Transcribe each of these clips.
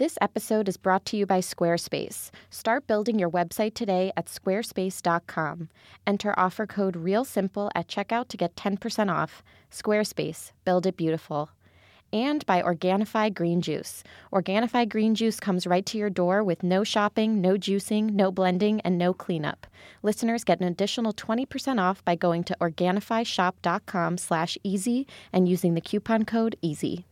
This episode is brought to you by Squarespace. Start building your website today at squarespace.com. Enter offer code REALSIMPLE at checkout to get 10% off. Squarespace, build it beautiful. And by Organifi Green Juice. Organifi Green Juice comes right to your door with no shopping, no juicing, no blending, and no cleanup. Listeners get an additional 20% off by going to organifishop.com slash easy and using the coupon code EASY.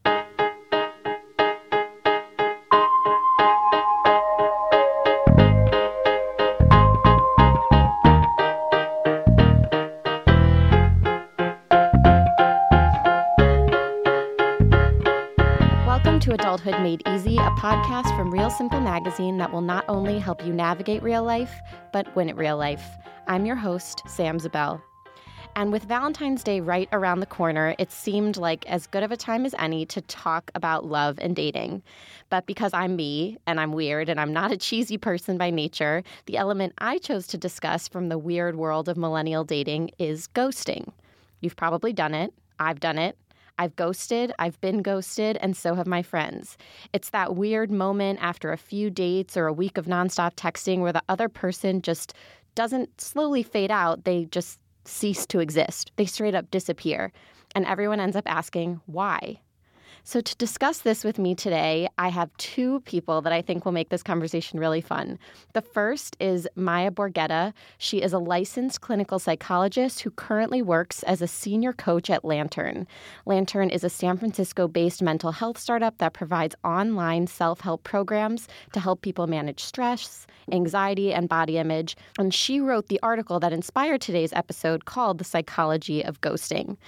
Made Easy, a podcast from Real Simple Magazine that will not only help you navigate real life, but win at real life. I'm your host, Sam Zabell. And with Valentine's Day right around the corner, it seemed like as good of a time as any to talk about love and dating. But because I'm me and I'm weird and I'm not a cheesy person by nature, the element I chose to discuss from the weird world of millennial dating is ghosting. You've probably done it. I've done it. I've ghosted, I've been ghosted, and so have my friends. It's that weird moment after a few dates or a week of nonstop texting where the other person just doesn't slowly fade out, they just cease to exist. They straight up disappear. And everyone ends up asking, why? So, to discuss this with me today, I have two people that I think will make this conversation really fun. The first is Maya Borgueta. She is a licensed clinical psychologist who currently works as a senior coach at Lantern. Lantern is a San Francisco based mental health startup that provides online self help programs to help people manage stress, anxiety, and body image. And she wrote the article that inspired today's episode called The Psychology of Ghosting.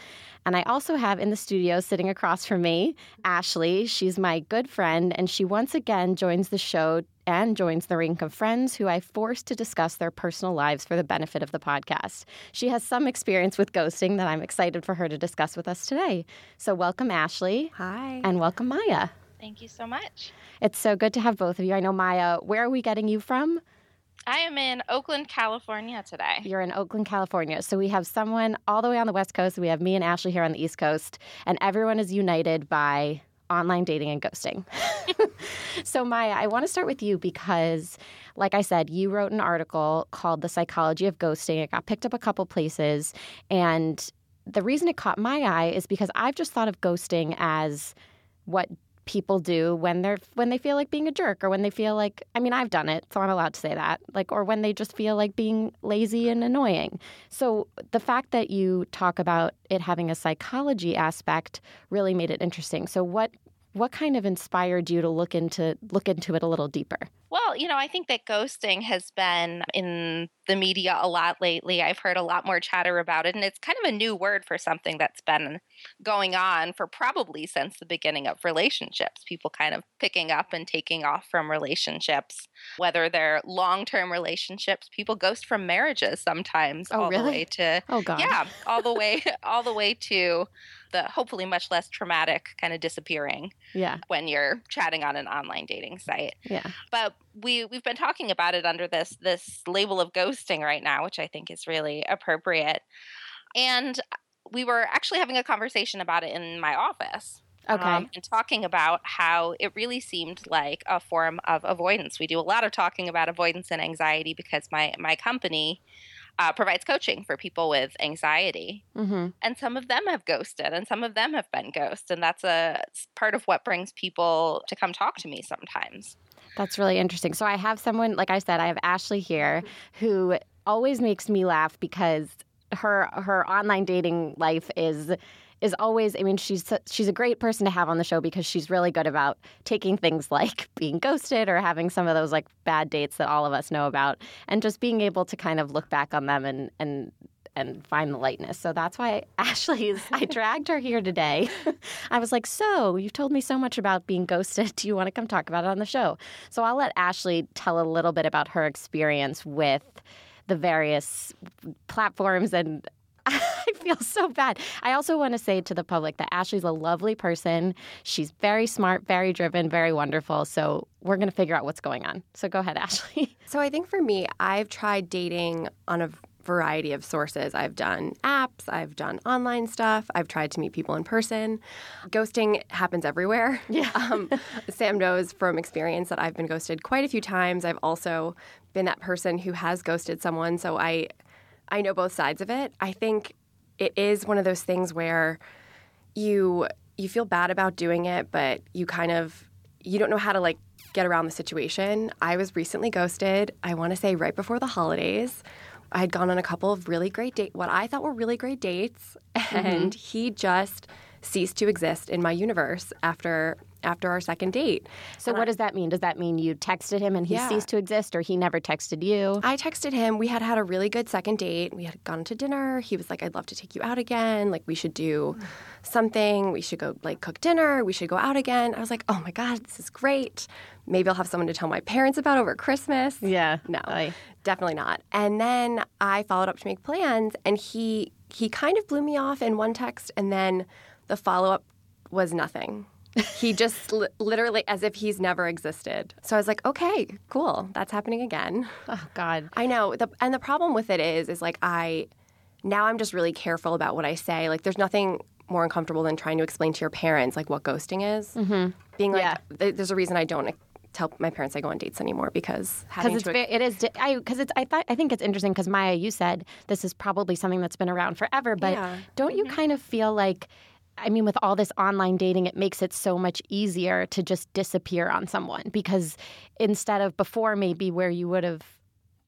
And I also have in the studio sitting across from me Ashley. She's my good friend, and she once again joins the show and joins the rank of friends who I force to discuss their personal lives for the benefit of the podcast. She has some experience with ghosting that I'm excited for her to discuss with us today. So, welcome, Ashley. Hi. And welcome, Maya. Thank you so much. It's so good to have both of you. I know, Maya, where are we getting you from? I am in Oakland, California today. You're in Oakland, California. So we have someone all the way on the West Coast. We have me and Ashley here on the East Coast, and everyone is united by online dating and ghosting. so, Maya, I want to start with you because, like I said, you wrote an article called The Psychology of Ghosting. It got picked up a couple places. And the reason it caught my eye is because I've just thought of ghosting as what people do when they're when they feel like being a jerk or when they feel like I mean I've done it so I'm allowed to say that like or when they just feel like being lazy and annoying. So the fact that you talk about it having a psychology aspect really made it interesting. So what what kind of inspired you to look into look into it a little deeper? Well, you know, I think that ghosting has been in the media a lot lately. I've heard a lot more chatter about it, and it's kind of a new word for something that's been going on for probably since the beginning of relationships. People kind of picking up and taking off from relationships, whether they're long term relationships. People ghost from marriages sometimes, oh, all really? the way to oh god, yeah, all the way, all the way to the hopefully much less traumatic kind of disappearing yeah when you're chatting on an online dating site yeah but we we've been talking about it under this this label of ghosting right now which i think is really appropriate and we were actually having a conversation about it in my office okay um, and talking about how it really seemed like a form of avoidance we do a lot of talking about avoidance and anxiety because my my company uh, provides coaching for people with anxiety. Mm-hmm. And some of them have ghosted and some of them have been ghosted, And that's a part of what brings people to come talk to me sometimes. That's really interesting. So I have someone, like I said, I have Ashley here who always makes me laugh because her her online dating life is is always I mean she's she's a great person to have on the show because she's really good about taking things like being ghosted or having some of those like bad dates that all of us know about and just being able to kind of look back on them and and and find the lightness. So that's why Ashley's I dragged her here today. I was like, "So, you've told me so much about being ghosted. Do you want to come talk about it on the show?" So I'll let Ashley tell a little bit about her experience with the various platforms and I feel so bad. I also want to say to the public that Ashley's a lovely person. She's very smart, very driven, very wonderful. So we're going to figure out what's going on. So go ahead, Ashley. So I think for me, I've tried dating on a variety of sources. I've done apps, I've done online stuff, I've tried to meet people in person. Ghosting happens everywhere. Yeah. Um, Sam knows from experience that I've been ghosted quite a few times. I've also been that person who has ghosted someone, so I I know both sides of it. I think it is one of those things where you you feel bad about doing it, but you kind of you don't know how to like get around the situation. I was recently ghosted. I want to say right before the holidays. I had gone on a couple of really great date what I thought were really great dates mm-hmm. and he just ceased to exist in my universe after after our second date. So what does that mean? Does that mean you texted him and he Yeah. ceased to exist, or he never texted you? I texted him. We had had a really good second date. We had gone to dinner. He was like, "I'd love to take you out again. Like we should do something. We should go like cook dinner. We should go out again." I was like, "Oh my god, this is great. Maybe I'll have someone to tell my parents about over Christmas." Yeah. No. Aye. Definitely not. And then I followed up to make plans and he he kind of blew me off in one text and then the follow-up was nothing. He just li- literally as if he's never existed. So I was like, "Okay, cool. That's happening again." Oh God. I know. The, and the problem with it is, is like I now I'm just really careful about what I say. Like, there's nothing more uncomfortable than trying to explain to your parents like what ghosting is. Mm-hmm. Being like, Yeah. th- there's a reason I don't tell my parents I go on dates anymore because because having it's to. it is I because it's I thought I think it's interesting because Maya you said this is probably something that's been around forever but Yeah. don't you kind of feel like I mean with all this online dating it makes it so much easier to just disappear on someone because instead of before maybe where you would have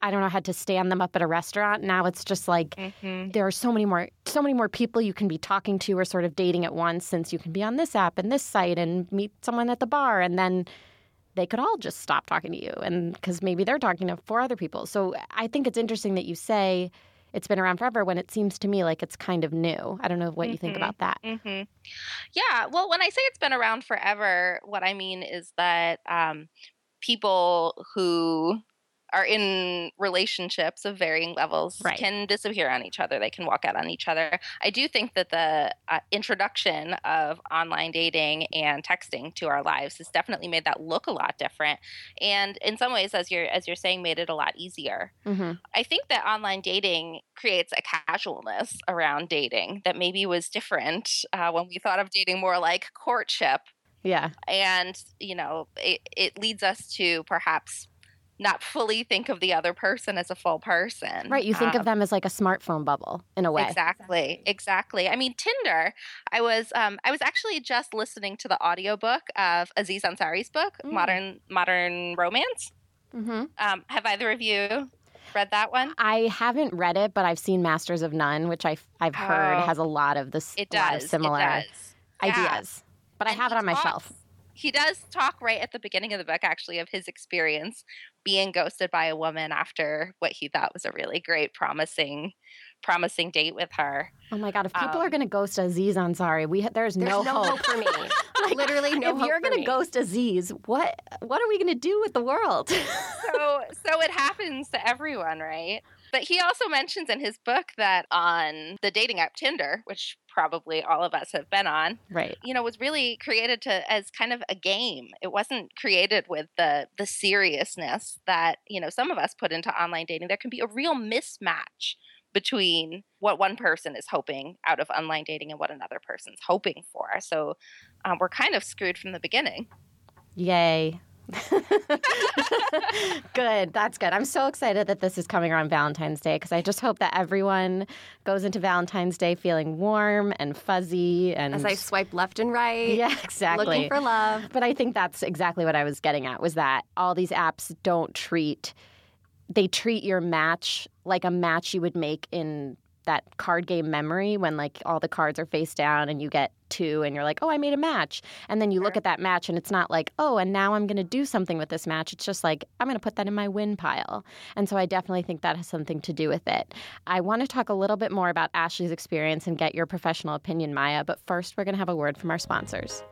I don't know had to stand them up at a restaurant now it's just like Mm-hmm. there are so many more so many more people you can be talking to or sort of dating at once since you can be on this app and this site and meet someone at the bar and then they could all just stop talking to you and because maybe they're talking to four other people so i think it's interesting that you say it's been around forever when it seems to me like it's kind of new i don't know what you think Mhm. about that hmm Yeah. Well, when I say it's been around forever, what I mean is that um, people who are in relationships of varying levels Right. can disappear on each other. They can walk out on each other. I do think that the uh, introduction of online dating and texting to our lives has definitely made that look a lot different, and in some ways, as you're as you're saying, made it a lot easier. mm-hmm. I think that online dating creates a casualness around dating that maybe was different uh, when we thought of dating more like courtship. yeah And, you know, it, it leads us to perhaps not fully think of the other person as a full person. right you think Um, of them as like a smartphone bubble in a way Exactly, exactly. I mean, Tinder. I was, um, I was actually just listening to the audiobook of Aziz Ansari's book, Mm. Modern Modern Romance. mm-hmm. Um, have either of you read that one? i haven't read it but i've seen masters of none which I've, I've heard Oh. has a lot of this It a lot of does. similar It does. Yeah. ideas but i have it on my talks- shelf He does talk right at the beginning of the book, actually, of his experience being ghosted by a woman after what he thought was a really great, promising, promising date with her. oh my god if people are Um, going to ghost aziz ansari we there's, There's no, no, hope. for me. Literally no if hope you're going to me. ghost Aziz, what what are we going to do with the world? So, so it happens to everyone, right? But he also mentions in his book that on the dating app Tinder, which probably all of us have been on, right. you know was really created to as kind of a game it wasn't created with the the seriousness that you know some of us put into online dating there can be a real mismatch between what one person is hoping out of online dating and what another person's hoping for so um, we're kind of screwed from the beginning Yay. good. That's good. I'm so excited that this is coming around Valentine's Day because I just hope that everyone goes into Valentine's Day feeling warm and fuzzy and As I swipe left and right, yeah, exactly. looking for love. But I think that's exactly what I was getting at was that all these apps don't treat they treat your match like a match you would make in that card game memory when like all the cards are face down and you get two and you're like, "Oh, I made a match." And then you look at that match and it's not like, "Oh, and now I'm going to do something with this match." It's just like, "I'm going to put that in my win pile." And so I definitely think that has something to do with it. I want to talk a little bit more about Ashley's experience and get your professional opinion, Maya, but first we're going to have a word from our sponsors.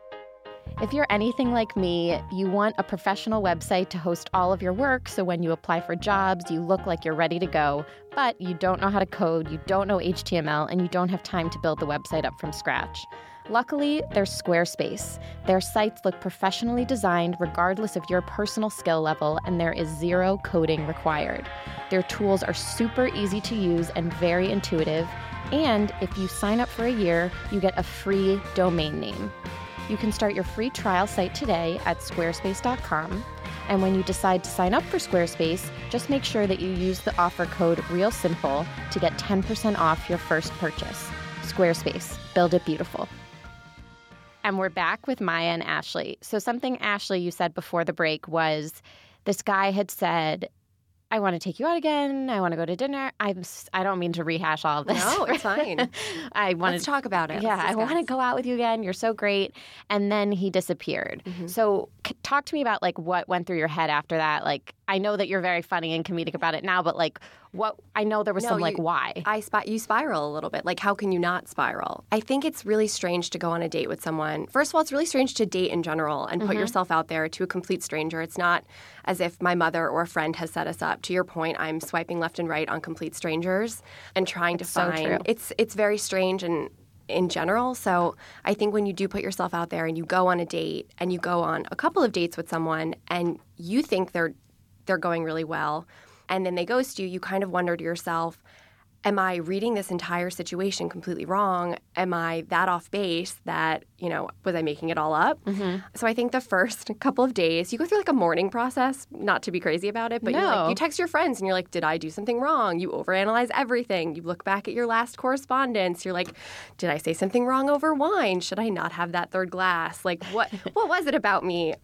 If you're anything like me, you want a professional website to host all of your work so when you apply for jobs, you look like you're ready to go, but you don't know how to code, you don't know HTML, and you don't have time to build the website up from scratch. Luckily, there's Squarespace. Their sites look professionally designed regardless of your personal skill level, and there is zero coding required. Their tools are super easy to use and very intuitive. And if you sign up for a year, you get a free domain name. You can start your free trial site today at squarespace.com. And when you decide to sign up for Squarespace, just make sure that you use the offer code REALSIMPLE to get 10% off your first purchase. Squarespace, build it beautiful. And we're back with Maya and Ashley. So, something Ashley you said before the break was this guy had said, I want to take you out again. I want to go to dinner. I'm. I don't mean to rehash all of this. No, it's fine. I want to talk about it. yeah, I want to go out with you again. You're so great. And then he disappeared. Mm-hmm. So, c- talk to me about like what went through your head after that. Like, I know that you're very funny and comedic about it now, but like, what? I know there was No, some like why. I spot you spiral a little bit. Like, how can you not spiral? I think it's really strange to go on a date with someone. First of all, it's really strange to date in general and Mm-hmm. put yourself out there to a complete stranger. It's not as if my mother or a friend has set us up. To your point, I'm swiping left and right on complete strangers and trying to so find. true. It's it's very strange and. In general, so I think when you do put yourself out there and you go on a date and you go on a couple of dates with someone and you think they're they're going really well and then they ghost you, you kind of wonder to yourself, am I reading this entire situation completely wrong? Am I that off base that, you know, was I making it all up? Mm-hmm. So I think the first couple of days, you go through like a mourning process, not to be crazy about it, but No. like, you text your friends and you're like, did I do something wrong? You overanalyze everything. You look back at your last correspondence. You're like, did I say something wrong over wine? Should I not have that third glass? Like, what, what was it about me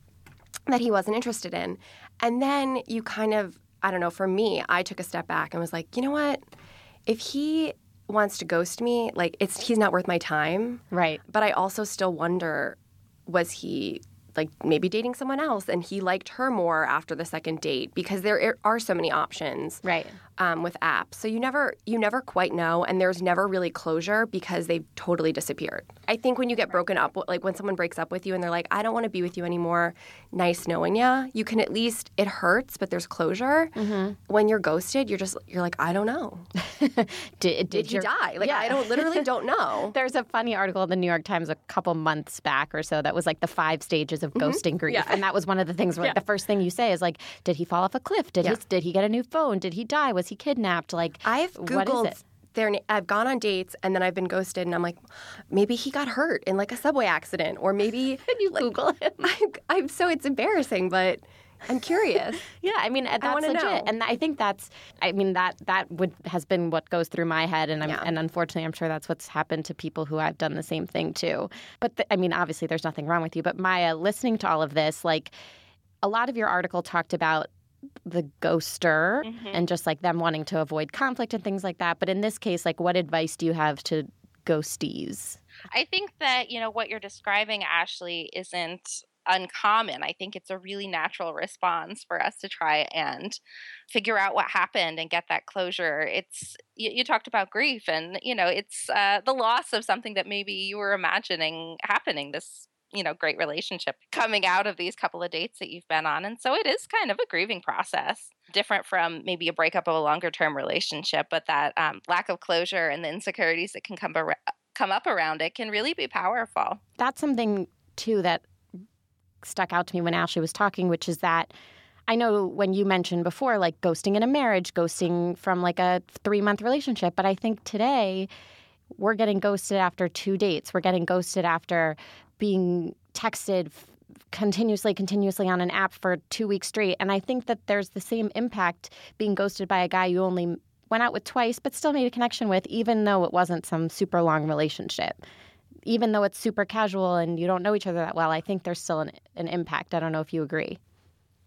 that he wasn't interested in. And then you kind of, I don't know, for me, I took a step back and was like, you know what? If he wants to ghost me, like it's he's not worth my time. right. But I also still wonder was he like maybe dating someone else and he liked her more after the second date because there are so many options Right. Um, with apps. So you never you never quite know, and there's never really closure because they've totally disappeared. I think when you get broken up, like when someone breaks up with you and they're like, "I don't want to be with you anymore," nice knowing ya. You can at least it hurts, but there's closure. Mm-hmm. When you're ghosted, you're just you're like, "I don't know. Did, did, Did he die? Like Yeah. I don't literally don't know." There's a funny article in the New York Times a couple months back or so that was like the five stages of ghosting grief, Mm-hmm. Yeah. and that was one of the things where like, Yeah. the first thing you say is like, "Did he fall off a cliff? Did his Did he get a new phone? Did he die? Was he kidnapped?" Like, I've what is googled it? their. I've gone on dates and then I've been ghosted, and I'm like, maybe he got hurt in like a subway accident, or maybe you like, Google it. I'm, I'm so it's embarrassing, but I'm curious. Yeah, I mean uh, that's wanna legit, know. and I think that's. I mean that that would has been what goes through my head, and I'm, Yeah. and unfortunately, I'm sure that's what's happened to people who I've done the same thing too. But the, I mean, obviously, there's nothing wrong with you. But Maya, listening to all of this, like a lot of your article talked about the ghoster and just like them wanting to avoid conflict and things like that. But in this case, like, what advice do you have to ghosties? I think that, you know, what you're describing, Ashley, isn't uncommon. I think it's a really natural response for us to try and figure out what happened and get that closure. It's, you, you talked about grief, and, you know, it's uh, the loss of something that maybe you were imagining happening, this, you know, great relationship coming out of these couple of dates that you've been on. And so it is kind of a grieving process, different from maybe a breakup of a longer term relationship, but that um, lack of closure and the insecurities that can come ar- come up around it can really be powerful. that's something too that stuck out to me when Ashley was talking, which is that I know when you mentioned before, like ghosting in a marriage, ghosting from like a three month relationship, but I think today we're getting ghosted after two dates. We're getting ghosted after being texted continuously, continuously on an app for two weeks straight. And I think that there's the same impact being ghosted by a guy you only went out with twice, but still made a connection with, even though it wasn't some super long relationship even though it's super casual and you don't know each other that well, I think there's still an, an impact. I don't know if you agree.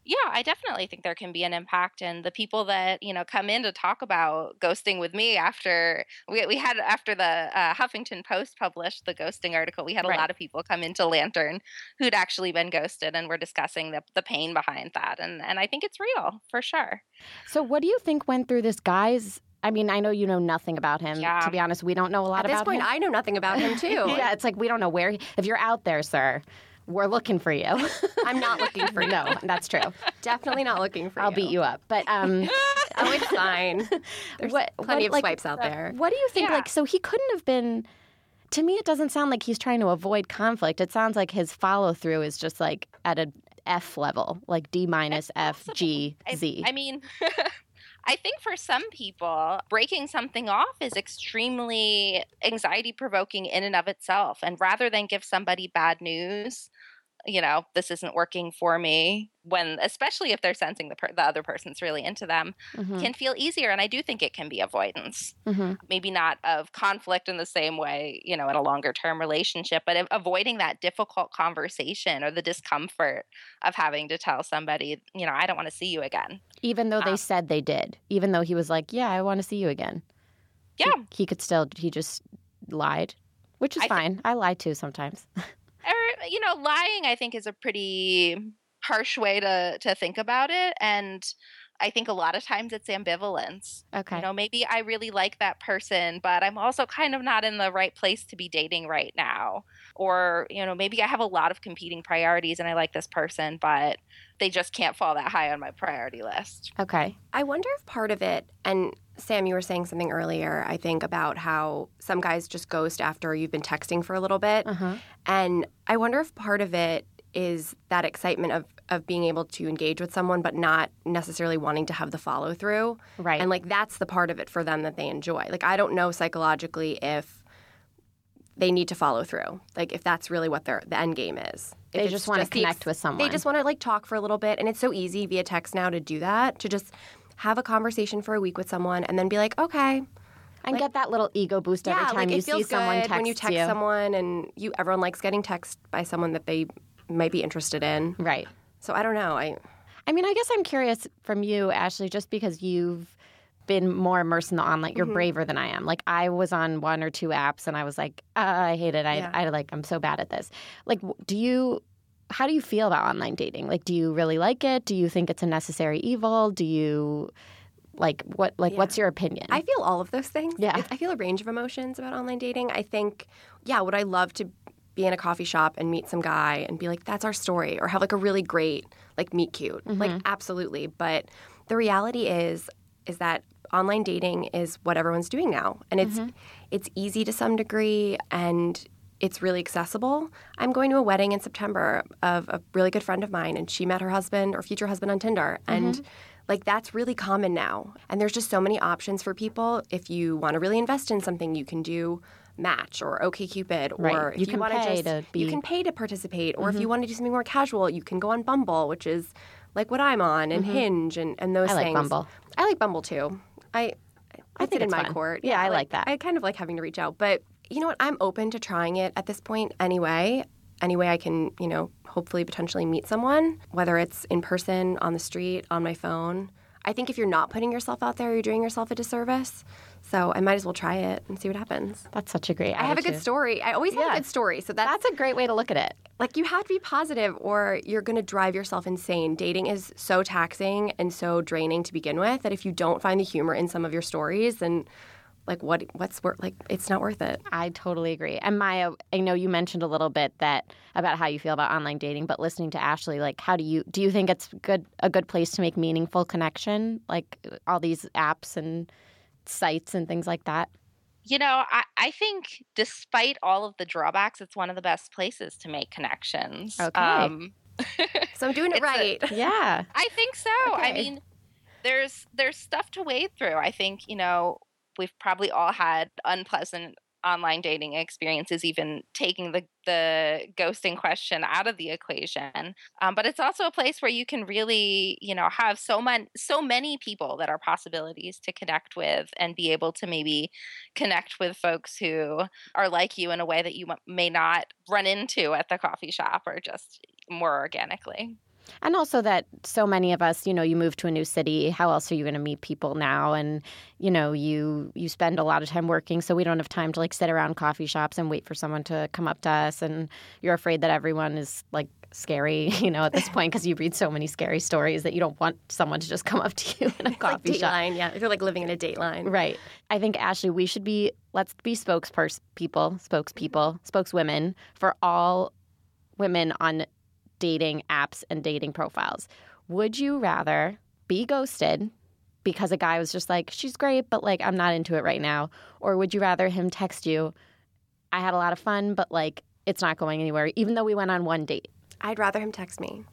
Yeah, I definitely think there can be an impact. And the people that, you know, come in to talk about ghosting with me after we, we had, after the uh, Huffington Post published the ghosting article, we had a Right. lot of people come into Lantern who'd actually been ghosted and we're discussing the, the pain behind that. And, and I think it's real for sure. So, what do you think went through this guy's? I mean, I know you know nothing about him. Yeah. To be honest, we don't know a lot about him. At this point, him. I know nothing about him too. yeah, it's like we don't know where. He, if you're out there, sir, we're looking for you. I'm not looking for you. no, that's true. Definitely not looking for you. I'll beat you up. But um, Oh, it's fine. There's what, plenty what, of like, swipes out there. What do you think? Yeah. Like, so he couldn't have been. To me, it doesn't sound like he's trying to avoid conflict. It sounds like his follow through is just like at a F level, like D minus F G Z. I mean, I think for some people, breaking something off is extremely anxiety provoking in and of itself. And rather than give somebody bad news, you know, this isn't working for me, when especially if they're sensing the, per- the other person's really into them, Mhm. can feel easier. And I do think it can be avoidance. Mhm. Maybe not of conflict in the same way, you know, in a longer term relationship, but avoiding that difficult conversation or the discomfort of having to tell somebody, you know, I don't want to see you again. Even though they Um, said they did, even though he was like, "Yeah, I want to see you again." Yeah. he, could still. He just lied, which is I fine. I lie too sometimes. or you know lying i think is a pretty harsh way to to think about it and i think a lot of times it's ambivalence Okay. you know maybe i really like that person but i'm also kind of not in the right place to be dating right now or you know maybe i have a lot of competing priorities and i like this person but they just can't fall that high on my priority list okay. I wonder if part of it, and Sam, you were saying something earlier, I think, about how some guys just ghost after you've been texting for a little bit. Uh huh. And I wonder if part of it is that excitement of, of being able to engage with someone, but not necessarily wanting to have the follow through. Right. And like that's the part of it for them that they enjoy. Like, I don't know psychologically if they need to follow through, like if that's really what their the end game is. If They just wanna the connect with someone. They just want to like talk for a little bit, and it's so easy via text now to do that. To just have a conversation for a week with someone, and then be like, okay, and get that little ego boost every yeah, time like you it feels see someone text when you text you. someone, and you everyone likes getting text by someone that they might be interested in. Right. So I don't know. I I mean, I guess I'm curious from you, Ashley, just because you've been more immersed in the online. You're Mhm. braver than I am. Like I was on one or two apps, and I was like, uh, I hate it. I, Yeah. I like. I'm so bad at this. Like, do you? How do you feel about online dating? Like, do you really like it? Do you think it's a necessary evil? Do you like what? Like, Yeah. what's your opinion? I feel all of those things. Yeah. I- I feel a range of emotions about online dating. I think, yeah, would I love to be in a coffee shop and meet some guy and be like, that's our story, or have like a really great like meet cute? Mm-hmm. Like, absolutely. But the reality is, is that online dating is what everyone's doing now, and it's mm-hmm. it's easy to some degree and. It's really accessible. I'm going to a wedding in September of a really good friend of mine, and she met her husband or future husband on Tinder. And like that's really common now. And there's just so many options for people. If you want to really invest in something, you can do Match or OkCupid, Right. or You if can want pay just to you be- Mm-hmm. can pay to participate. Or if you want to do something more casual, you can go on Bumble, which is like what I'm on, and Hinge, and and those Mm-hmm. I like things. Bumble. I like Bumble too. I I think think in it's my fun. court. Yeah, I like that. I kind of like having to reach out, but you know what? I'm open to trying it at this point anyway. Any way I can, you know, hopefully potentially meet someone, whether it's in person, on the street, on my phone. I think if you're not putting yourself out there, you're doing yourself a disservice. So I might as well try it and see what happens. That's such a great. I have a good story. I always have a good story. So that's That's a great way to look at it. like you have to be positive or you're going to drive yourself insane. Dating is so taxing and so draining to begin with that if you don't find the humor in some of your stories, then like what what's worth like it's not worth it. I totally agree. And Maya, I know you mentioned a little bit that about how you feel about online dating, but listening to Ashley, like how do you do you think it's good a good place to make meaningful connection? Like all these apps and sites and things like that? You know, I, I think despite all of the drawbacks, it's one of the best places to make connections. Okay. Um, So I'm doing it It's a- right. Yeah. I think so. I mean, there's there's stuff to wade through. I think you know we've probably all had unpleasant online dating experiences, even taking the the ghosting question out of the equation. Um, but it's also a place where you can really you know have so many so many people that are possibilities to connect with and be able to maybe connect with folks who are like you in a way that you may not run into at the coffee shop or just more organically. And also that so many of us, you know, you move to a new city, how else are you going to meet people now and you know, you you spend a lot of time working so we don't have time to like sit around coffee shops and wait for someone to come up to us and you're afraid that everyone is like scary, you know, at this point because you read so many scary stories that you don't want someone to just come up to you in a Like coffee shop. Dateline, yeah. They're like living in a Dateline. Right. I think Ashley, we should be let's be spokesperson people, spokespeople, spokeswomen for all women on dating apps and dating profiles. Would you rather be ghosted because a guy was just like, she's great, but like I'm not into it right now? Or would you rather him text you I had a lot of fun, but like it's not going anywhere, even though we went on one date? I'd rather him text me.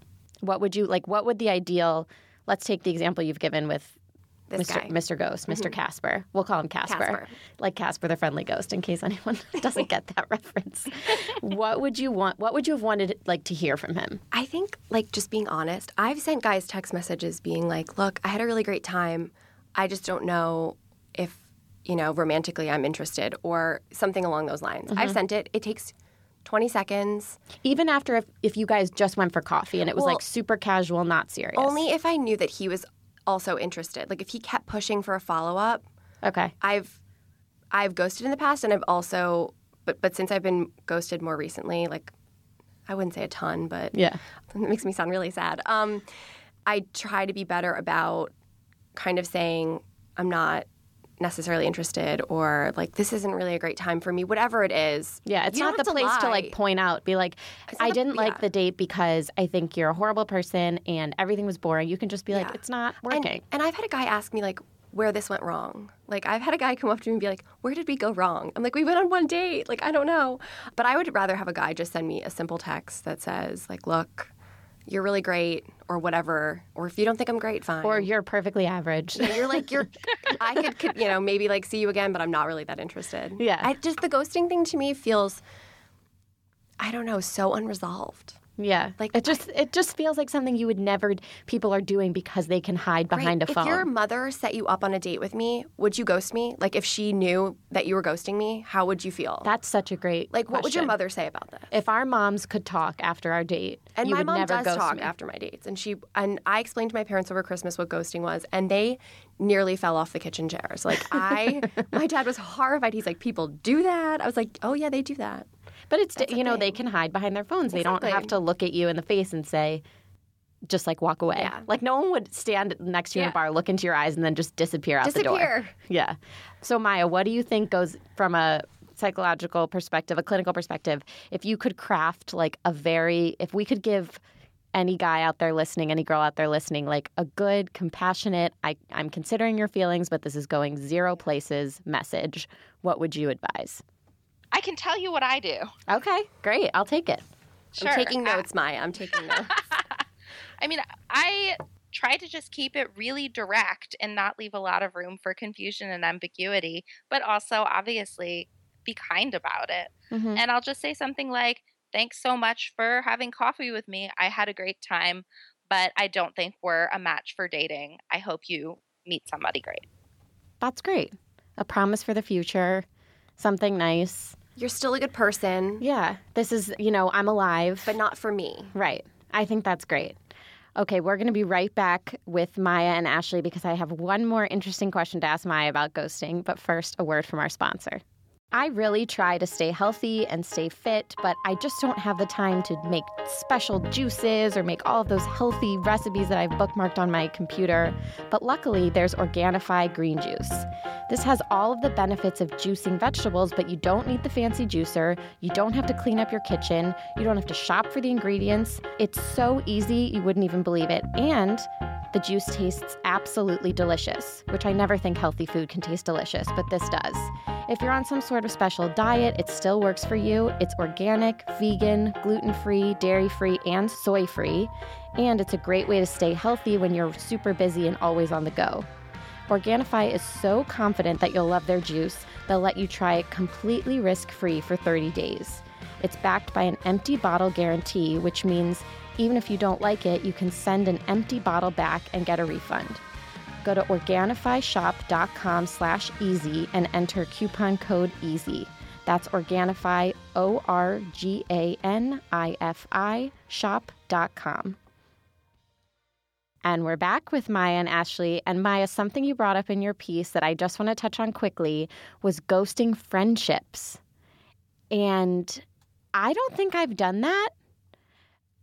What would you like? What would the ideal? Let's take the example you've given with This Mr. guy. Mm-hmm. Mr. Ghost, mister Casper. We'll call him Casper. Casper. Like Casper the Friendly Ghost, in case anyone doesn't get that reference. What would you want? What would you have wanted like to hear from him? I think, like, just being honest, I've sent guys text messages being like, look, I had a really great time. I just don't know if, you know, romantically I'm interested or something along those lines. Mm-hmm. I've sent it. It takes 20 seconds. Even after if, if you guys just went for coffee and it was Well, like super casual, not serious. Only if I knew that he was also interested. Like, if he kept pushing for a follow up, okay. I've I've ghosted in the past, and I've also, but but since I've been ghosted more recently, like I wouldn't say a ton, but Yeah. it makes me sound really sad. Um, I try to be better about kind of saying I'm not necessarily interested, or like this isn't really a great time for me. Whatever it is, Yeah, it's not the to place to like point out, be like, I the- didn't like the date because I think you're a horrible person and everything was boring. You can just be like, Yeah. it's not And, working. and I've had a guy ask me like where this went wrong. Like I've had a guy come up to me and be like, "Where did we go wrong?" I'm like, "We went on one date." Like I don't know, but I would rather have a guy just send me a simple text that says like, "Look, you're really great," or whatever. Or if you don't think I'm great, fine. or you're perfectly average. you're like you're. I could, could you know maybe like see you again, but I'm not really that interested. Yeah. I just the ghosting thing to me feels. I don't know, so unresolved. Yeah. Like, it just it just feels like something you would never people are doing because they can hide behind Right. a phone. If your mother set you up on a date with me, would you ghost me? Like if she knew that you were ghosting me, how would you feel? That's such a great like what would your mother say about this? If our moms could talk after our date, And you my would mom never does ghost talk me. after my dates, and she and I explained to my parents over Christmas what ghosting was, and they nearly fell off the kitchen chairs. Like I, my dad was horrified. He's like, "People do that." I was like, "Oh yeah, they do that." But it's That's you know they can hide behind their phones. They don't have to look at you in the face and say, just like walk away. Yeah. Like no one would stand next to you in a bar, look into your eyes, and then just disappear out the door. Yeah. So Maya, what do you think goes from a psychological perspective, a clinical perspective, if you could craft like a very, if we could give any guy out there listening, any girl out there listening, like a good, compassionate, I, I'm considering your feelings, but this is going zero places message, what would you advise? Can tell you what I do. Okay, great. I'll take it. Sure. I'm taking I- notes, Maya. I'm taking notes. I mean, I try to just keep it really direct and not leave a lot of room for confusion and ambiguity, but also obviously be kind about it. Mhm. And I'll just say something like, Thanks so much for having coffee with me. I had a great time, but I don't think we're a match for dating. I hope you meet somebody great. That's great. A promise for the future, something nice. You're still a good person, Yeah, this is, you know, I'm alive. but not for me. Right. I think that's great. Okay, we're going to be right back with Maya and Ashley because I have one more interesting question to ask Maya about ghosting. But first, a word from our sponsor. I really try to stay healthy and stay fit, but I just don't have the time to make special juices or make all of those healthy recipes that I've bookmarked on my computer. But luckily, there's Organifi green juice. This has all of the benefits of juicing vegetables, but you don't need the fancy juicer. You don't have to clean up your kitchen. You don't have to shop for the ingredients. It's so easy, you wouldn't even believe it. And the juice tastes absolutely delicious, which I never think healthy food can taste delicious, but this does. If you're on some sort of special diet, it still works for you. It's organic, vegan, gluten free, dairy free, and soy free. And it's a great way to stay healthy when you're super busy and always on the go. Organifi is so confident that you'll love their juice, they'll let you try it completely risk free for 30 days. It's backed by an empty bottle guarantee, which means even if you don't like it, you can send an empty bottle back and get a refund. Go to organifishop.com slash easy and enter coupon code EASY. That's Organifi, O R G A N I F I, shop.com. And we're back with Maya and Ashley. And Maya, something you brought up in your piece that I just want to touch on quickly was ghosting friendships. And I don't think I've done that,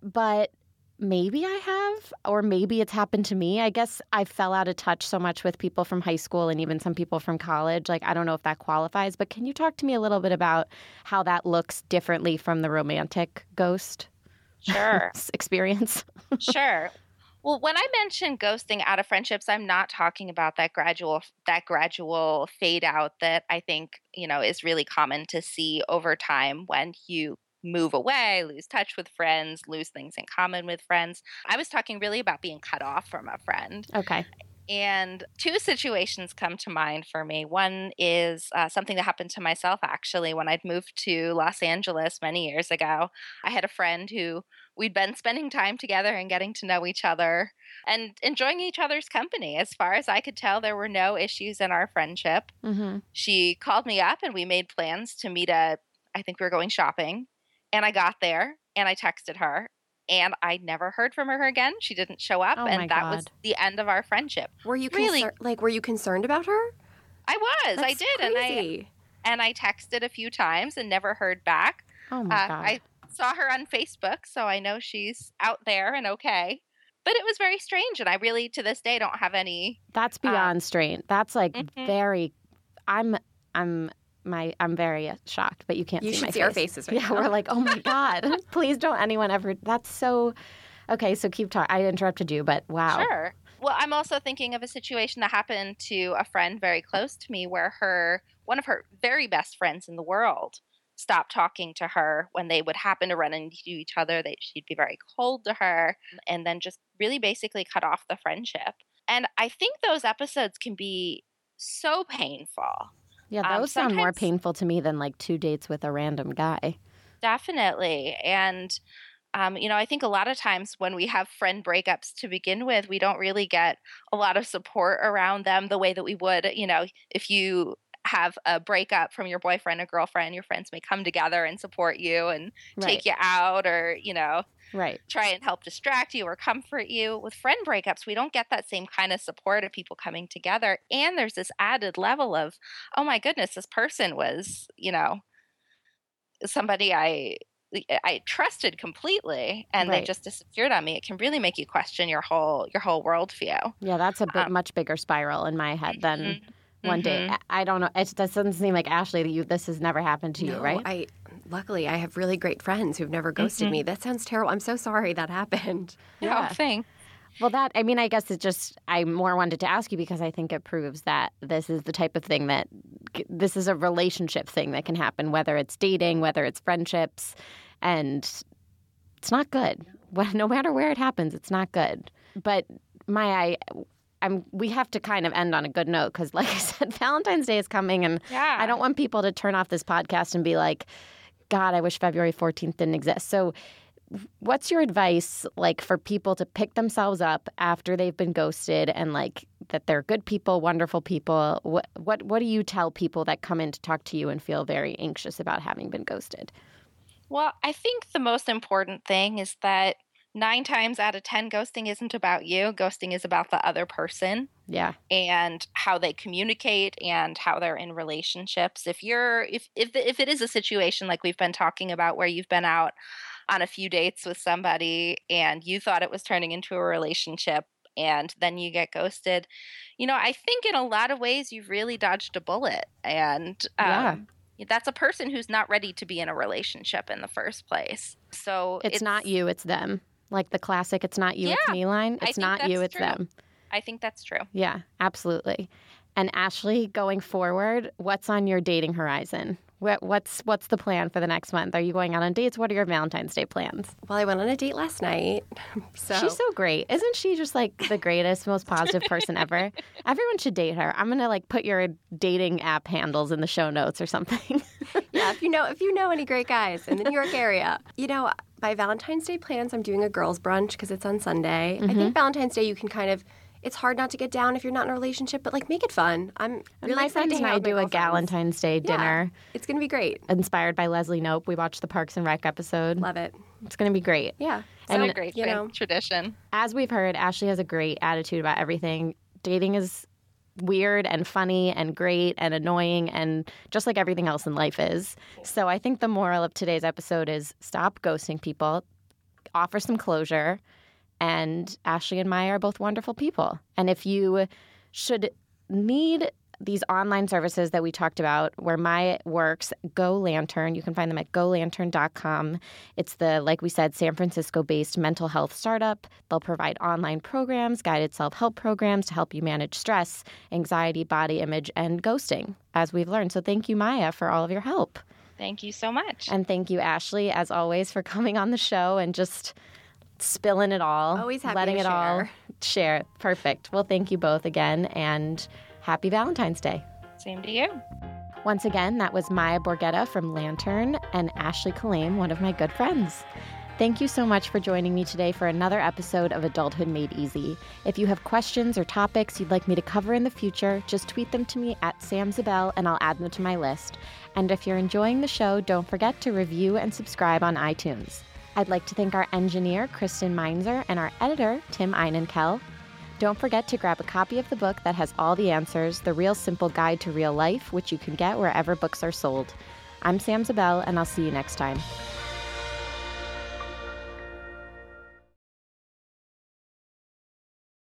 but maybe I have, or maybe it's happened to me. I guess I fell out of touch so much with people from high school and even some people from college. Like, I don't know if that qualifies, but can you talk to me a little bit about how that looks differently from the romantic ghost Sure. experience? sure. Well, when I mention ghosting out of friendships, I'm not talking about that gradual that gradual fade out that I think, you know, is really common to see over time when you move away, lose touch with friends, lose things in common with friends. I was talking really about being cut off from a friend. Okay. And two situations come to mind for me. One is uh, something that happened to myself actually when I'd moved to Los Angeles many years ago. I had a friend who we'd been spending time together and getting to know each other and enjoying each other's company. As far as I could tell, there were no issues in our friendship. Mm-hmm. She called me up and we made plans to meet at, I think we were going shopping. And I got there and I texted her and I never heard from her again. She didn't show up, Oh my and that was the end of our friendship. Were you Really- concer- like were you concerned about her? I was, I That's did, and I and I texted a few times and never heard back. Oh my Uh, god. I saw her on Facebook, so I know she's out there and okay. But it was very strange, and I really, to this day, don't have any. That's uh, beyond strange. That's like Mhm. very. I'm. I'm. My. I'm very uh, shocked, but you can't You see should my see face. our faces right yeah, now. we're like, oh my god! Please don't anyone ever. That's so. Okay, so keep talking. I interrupted you, but wow. Sure. Well, I'm also thinking of a situation that happened to a friend very close to me, where her one of her very best friends in the world stopped talking to her when they would happen to run into each other. That she'd be very cold to her, and then just really basically cut off the friendship. And I think those episodes can be so painful. Yeah, Um, those sound more painful to me than like two dates with a random guy. Definitely. And, um, you know, I think a lot of times when we have friend breakups to begin with, we don't really get a lot of support around them the way that we would, you know, if you have a breakup from your boyfriend or girlfriend, your friends may come together and support you and Right. take you out or, you know, Right. try and help distract you or comfort you. With friend breakups, we don't get that same kind of support of people coming together. And there's this added level of, oh my goodness, this person was, you know, somebody I I trusted completely and Right. they just disappeared on me. It can really make you question your whole your whole worldview. Yeah, that's a bit, Um, much bigger spiral in my head than Mhm. one day. Mhm. I I don't know. It doesn't seem like Ashley that you. This has never happened to you, right? I luckily I have really great friends who've never ghosted Mhm. me. That sounds terrible. I'm so sorry that happened. Yeah. Oh, thing. Well, that I mean, I guess it just I more wanted to ask you because I think it proves that this is the type of thing that this is a relationship thing that can happen, whether it's dating, whether it's friendships, and it's not good. No matter where it happens, it's not good. But my, I, I'm. We have to kind of end on a good note because, like I said, Valentine's Day is coming, and Yeah. I don't want people to turn off this podcast and be like, God, I wish February 14th didn't exist. So, what's your advice like for people to pick themselves up after they've been ghosted and like that they're good people, wonderful people? What what what do you tell people that come in to talk to you and feel very anxious about having been ghosted? Well, I think the most important thing is that nine times out of 10, ghosting isn't about you. Ghosting is about the other person Yeah. and how they communicate and how they're in relationships. If you're, if, if, if it is a situation like we've been talking about where you've been out on a few dates with somebody and you thought it was turning into a relationship and then you get ghosted, you know, I think in a lot of ways you've really dodged a bullet. And, um, Yeah. that's a person who's not ready to be in a relationship in the first place. So It's, not you, it's them. Like the classic it's not you, it's me line. It's not you, it's true. them. I think that's true. Yeah, absolutely. And Ashley, going forward, what's on your dating horizon? What, what's what's the plan for the next month? Are you going out on dates? What are your Valentine's Day plans? Well, I went on a date last night. So She's so great. Isn't she just like the greatest, most positive person ever? Everyone should date her. I'm gonna like put your dating app handles in the show notes or something. yeah, if you know if you know any great guys in the New York area, you know, by Valentine's Day plans, I'm doing a girls' brunch because it's on Sunday. I Mm-hmm. think Valentine's Day you can kind of. It's hard not to get down if you're not in a relationship, but like make it fun. I'm really my excited friends to and hang I out with my do a. Valentine's Day Yeah. dinner It's gonna be great. inspired by Leslie Knope. We watched the Parks and Rec episode. Love it. It's gonna be great. Yeah. So And, great you know- tradition. As we've heard, Ashley has a great attitude about everything. Dating is weird and funny and great and annoying and just like everything else in life is. So I think the moral of today's episode is stop ghosting people, offer some closure, and Ashley and Maya are both wonderful people. And if you should need these online services that we talked about where my works, Go Lantern. You can find them at golantern.com. It's the, like we said, San Francisco based mental health startup. They'll provide online programs, guided self help programs to help you manage stress, anxiety, body image, and ghosting, as we've learned. So thank you, Maya, for all of your help. Thank you so much. And thank you, Ashley, as always, for coming on the show and just spilling it all. Always happy letting to it all share. share. Perfect. Well, thank you both again and happy Valentine's Day. Same to you. Once again, that was Maya Borgueta from Lantern and Ashley Kalame, one of my good friends. Thank you so much for joining me today for another episode of Adulthood Made Easy. If you have questions or topics you'd like me to cover in the future, just tweet them to me at Sam Zabell and I'll add them to my list. And if you're enjoying the show, don't forget to review and subscribe on iTunes. I'd like to thank our engineer, Kristen Meinzer, and our editor, Tim Einenkel. Don't forget to grab a copy of the book that has all the answers The Real Simple Guide to Real Life, which you can get wherever books are sold. I'm Sam Zabell, and I'll see you next time.